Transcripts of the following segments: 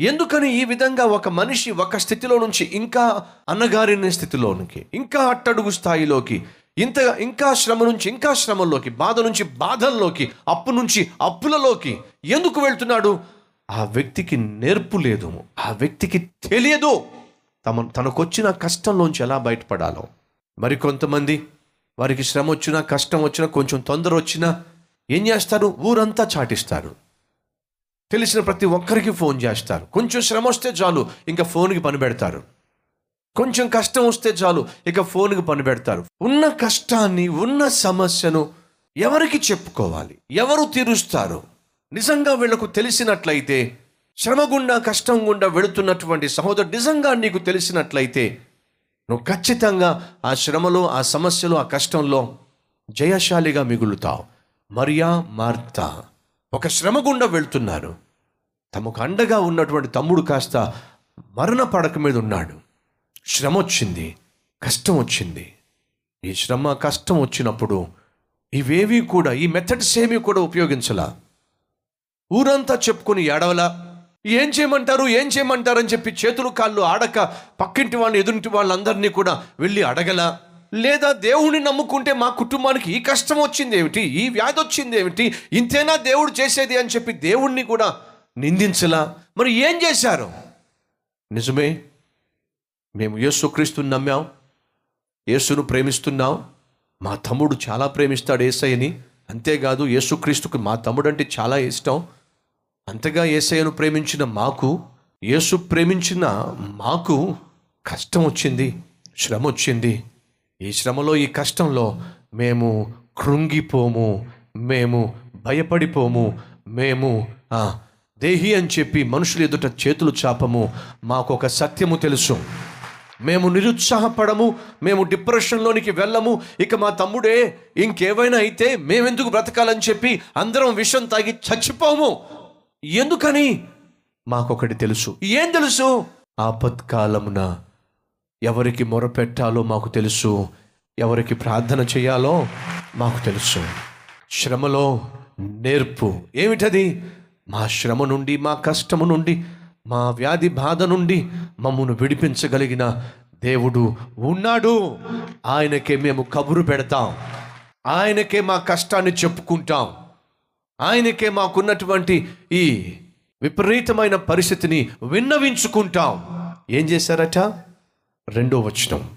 ఎందుకని ఈ విధంగా ఒక మనిషి ఒక స్థితిలో నుంచి ఇంకా అన్నగారిన స్థితిలోనికి ఇంకా అట్టడుగు స్థాయిలోకి ఇంత ఇంకా శ్రమ నుంచి ఇంకా శ్రమల్లోకి బాధ నుంచి బాధల్లోకి అప్పు నుంచి అప్పులలోకి ఎందుకు వెళ్తున్నాడు? ఆ వ్యక్తికి నేర్పు లేదు. ఆ వ్యక్తికి తెలియదు. తమ తనకొచ్చిన కష్టంలోంచి ఎలా బయటపడాలో. మరి కొంతమంది వారికి శ్రమ వచ్చినా కష్టం వచ్చినా కొంచెం తొందర వచ్చినా ఏం చేస్తారు? ఊరంతా చాటిస్తారు. తెలిసిన ప్రతి ఒక్కరికి ఫోన్ చేస్తారు. కొంచెం శ్రమ వస్తే చాలు ఇంకా ఫోన్కి పని పెడతారు. కొంచెం కష్టం వస్తే చాలు ఇక ఫోన్కి పని పెడతారు. ఉన్న కష్టాన్ని ఉన్న సమస్యను ఎవరికి చెప్పుకోవాలి? ఎవరు తీరుస్తారు? నిజంగా వీళ్ళకు తెలిసినట్లయితే శ్రమ గుండా కష్టం గుండా వెళుతున్నటువంటి సహోదరు నిజంగా నీకు తెలిసినట్లయితే నువ్వు ఖచ్చితంగా ఆ శ్రమలో ఆ సమస్యలో ఆ కష్టంలో జయశాలిగా మిగులుతావు. మరియా మార్తా. ఒక శ్రమ గుండా వెళ్తున్నారు. తమకు అండగా ఉన్నటువంటి తమ్ముడు కాస్త మరణ పడక మీద ఉన్నాడు. శ్రమ వచ్చింది కష్టం వచ్చింది. ఈ శ్రమ కష్టం వచ్చినప్పుడు ఇవేవి కూడా ఈ మెథడ్స్ ఏమీ కూడా ఉపయోగించలా. ఊరంతా చెప్పుకొని ఏడవలా. ఏం చేయమంటారు ఏం చేయమంటారని చెప్పి చేతులు కాళ్ళు ఆడక పక్కింటి వాళ్ళని ఎదురింటి వాళ్ళందరినీ కూడా వెళ్ళి అడగల. లేదా దేవుడిని నమ్ముకుంటే మా కుటుంబానికి ఈ కష్టం వచ్చింది ఏమిటి ఈ వ్యాధి వచ్చింది ఏమిటి ఇంతేనా దేవుడు చేసేది అని చెప్పి దేవుణ్ణి కూడా నిందించలా? మరి ఏం చేశారు? నిజమే మేము యేసుక్రీస్తుని నమ్మాం యేసును ప్రేమిస్తున్నాం. మా తమ్ముడు చాలా ప్రేమిస్తాడు ఏసయ్యని. అంతేకాదు యేసుక్రీస్తుకు మా తమ్ముడు అంటే చాలా ఇష్టం. అంతగా ఏసయ్యను ప్రేమించిన మాకు యేసు ప్రేమించిన మాకు కష్టం వచ్చింది శ్రమ వచ్చింది. ఈ శ్రమలో ఈ కష్టంలో మేము కృంగిపోము మేము భయపడిపోము మేము దేహి అని చెప్పి మనుషులు ఎదుట చేతులు చాపము. మాకు ఒక సత్యము తెలుసు. మేము నిరుత్సాహపడము మేము డిప్రెషన్లోనికి వెళ్ళము. ఇక మా తమ్ముడే ఇంకేవైనా అయితే మేమెందుకు బ్రతకాలని చెప్పి అందరం విషం తాగి చచ్చిపోము. ఎందుకని? మాకొకటి తెలుసు. ఏం తెలుసు? ఆపత్కాలమున ఎవరికి మొరపెట్టాలో మాకు తెలుసు. ఎవరికి ప్రార్థన చేయాలో మాకు తెలుసు. శ్రమలో నేర్పు. ఏమిటది? మా శ్రమ నుండి మా కష్టము నుండి మా వ్యాధి బాధ నుండి మమ్మను విడిపించగలిగిన దేవుడు ఉన్నాడు. ఆయనకే మేము కబురు పెడతాం. ఆయనకే మా కష్టాన్ని చెప్పుకుంటాం. ఆయనకే మాకున్నటువంటి ఈ విపరీతమైన పరిస్థితిని విన్నవించుకుంటాం. ఏం చేశారట? రెండో వచనం.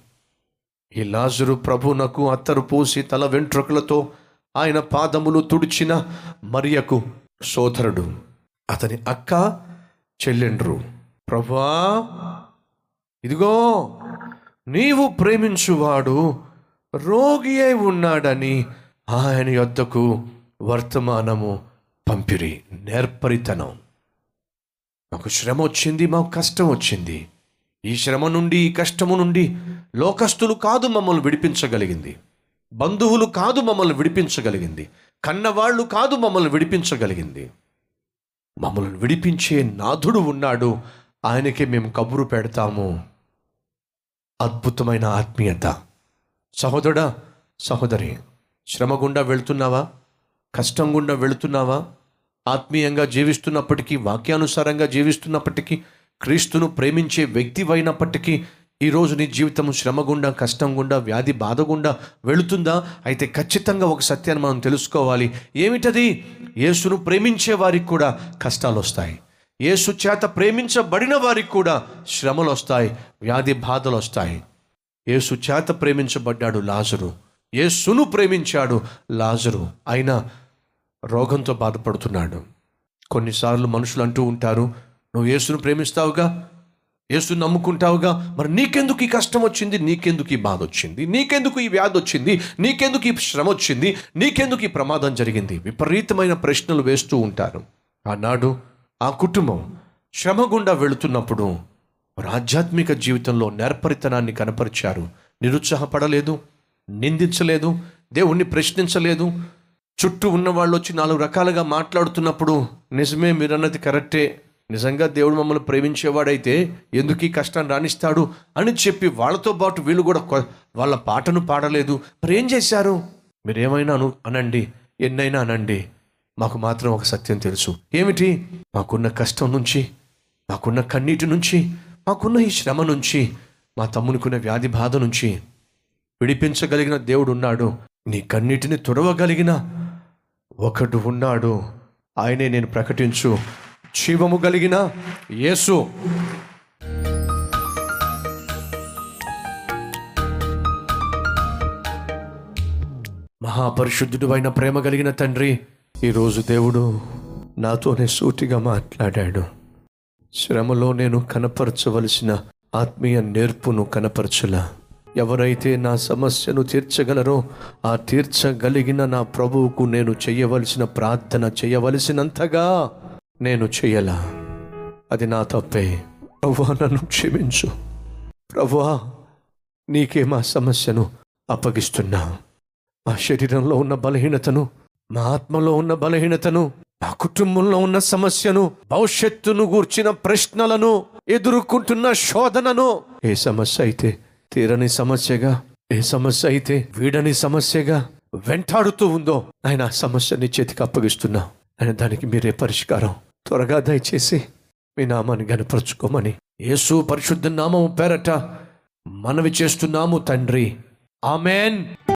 ఈ లాజరు ప్రభునకు అత్తరు పోసి తల వెంట్రుకలతో ఆయన పాదములు తుడిచిన మరియకు సోదరుడు అతని అక్క చెల్లెండ్రు ప్రభా ఇదిగో నీవు ప్రేమించువాడు రోగి అయి ఉన్నాడని ఆయన యొద్దకు వర్తమానము పంపిరి. నేర్పరితనం. మాకు శ్రమ వచ్చింది మాకు కష్టం వచ్చింది. ఈ శ్రమ నుండి ఈ కష్టము నుండి లోకస్తులు కాదు మమ్మల్ని విడిపించగలిగింది. బంధువులు కాదు మమ్మల్ని విడిపించగలిగింది. కన్నవాళ్ళు కాదు మమ్మల్ని విడిపించగలిగింది. మమ్మల్ని విడిపించే నాథుడు ఉన్నాడు. ఆయనకే మేము కబురు పెడతాము. అద్భుతమైన ఆత్మీయత. సహోదరుడా సహోదరి శ్రమ గుండా వెళ్తున్నావా? కష్టం గుండా వెళుతున్నావా? ఆత్మీయంగా జీవిస్తున్నప్పటికీ వాక్యానుసారంగా జీవిస్తున్నప్పటికీ క్రీస్తును ప్రేమించే వ్యక్తి అయినప్పటికీ ఈరోజు నీ జీవితం శ్రమ గుండా కష్టం గుండా వ్యాధి బాధ గుండా వెళుతుందా? అయితే ఖచ్చితంగా ఒక సత్యాన్ని మనం తెలుసుకోవాలి. ఏమిటది? యేసును ప్రేమించే వారికి కూడా కష్టాలు వస్తాయి యేసు చేత ప్రేమించబడిన వారికి కూడా శ్రమలు వస్తాయి వ్యాధి బాధలు వస్తాయి యేసు చేత ప్రేమించబడ్డాడు లాజరు. యేసును ప్రేమించాడు లాజరు. అయినా రోగంతో బాధపడుతున్నాడు. కొన్నిసార్లు మనుషులు అంటూ ఉంటారు నువ్వు యేసును ప్రేమిస్తావుగా? యేసును నమ్ముకుంటావుగా? మరి నీకెందుకు ఈ కష్టం వచ్చింది? నీకెందుకు ఈ బాధ వచ్చింది? నీకెందుకు ఈ వ్యాధి వచ్చింది? నీకెందుకు ఈ శ్రమ వచ్చింది? నీకెందుకు ఈ ప్రమాదం జరిగింది? విపరీతమైన ప్రశ్నలు వేస్తూ ఉంటారు. ఆనాడు ఆ కుటుంబం శ్రమ గుండా వెళుతున్నప్పుడు వారు ఆధ్యాత్మిక జీవితంలో నేర్పరితనాన్ని కనపరిచారు. నిరుత్సాహపడలేదు నిందించలేదు దేవుణ్ణి ప్రశ్నించలేదు. చుట్టూ ఉన్న వాళ్ళు వచ్చి నాలుగు రకాలుగా మాట్లాడుతున్నప్పుడు నిజమే మీరన్నది కరెక్టే. నిజంగా దేవుడు మమ్మల్ని ప్రేమించేవాడైతే ఎందుకు ఈ కష్టాన్ని రాణిస్తాడు అని చెప్పి వాళ్ళతో పాటు వీళ్ళు కూడా వాళ్ళ పాటను పాడలేదు. మరి ఏం చేశారు? మీరేమైనా అను అనండి. ఎన్నైనా అనండి. మాకు మాత్రం ఒక సత్యం తెలుసు. ఏమిటి? మాకున్న కష్టం నుంచి మాకున్న కన్నీటి నుంచి మాకున్న ఈ శ్రమ నుంచి మా తమ్మునికున్న వ్యాధి బాధ నుంచి విడిపించగలిగిన దేవుడు ఉన్నాడు. నీ కన్నీటిని తుడవగలిగిన ఒకడు ఉన్నాడు. ఆయనే నేను ప్రకటించు. జీవము కలిగిన యేసు. మహాపరిశుద్ధుడు అయిన ప్రేమ కలిగిన తండ్రి ఈరోజు దేవుడు నాతోనే సూటిగా మాట్లాడాడు. శ్రమలో నేను కనపరచవలసిన ఆత్మీయ నేర్పును కనపరచలా. ఎవరైతే నా సమస్యను తీర్చగలరో ఆ తీర్చగలిగిన నా ప్రభువుకు నేను చేయవలసిన ప్రార్థన చేయవలసినంతగా నేను చెయ్యలా. అది నా తప్పే. ప్రభువా నన్ను క్షమించు. ప్రభా నీకే మా సమస్యను అప్పగిస్తున్నా. మా శరీరంలో ఉన్న బలహీనతను మా ఆత్మలో ఉన్న బలహీనతను మా కుటుంబంలో ఉన్న సమస్యను భవిష్యత్తును గూర్చిన ప్రశ్నలను ఎదుర్కొంటున్న శోధనను. ఏ సమస్య అయితే తీరని సమస్యగా ఏ సమస్య అయితే వీడని సమస్యగా వెంటాడుతూ ఉందో ఆయన సమస్యని చేతికి అప్పగిస్తున్నా. ఆయన దానికి మీరే పరిష్కారం. త్వరగా దయచేసి మీ నామాన్ని గనపరుచుకోమని యేసు పరిశుద్ధ నామం పేరట మనవి చేస్తున్నాము తండ్రి. ఆమెన్.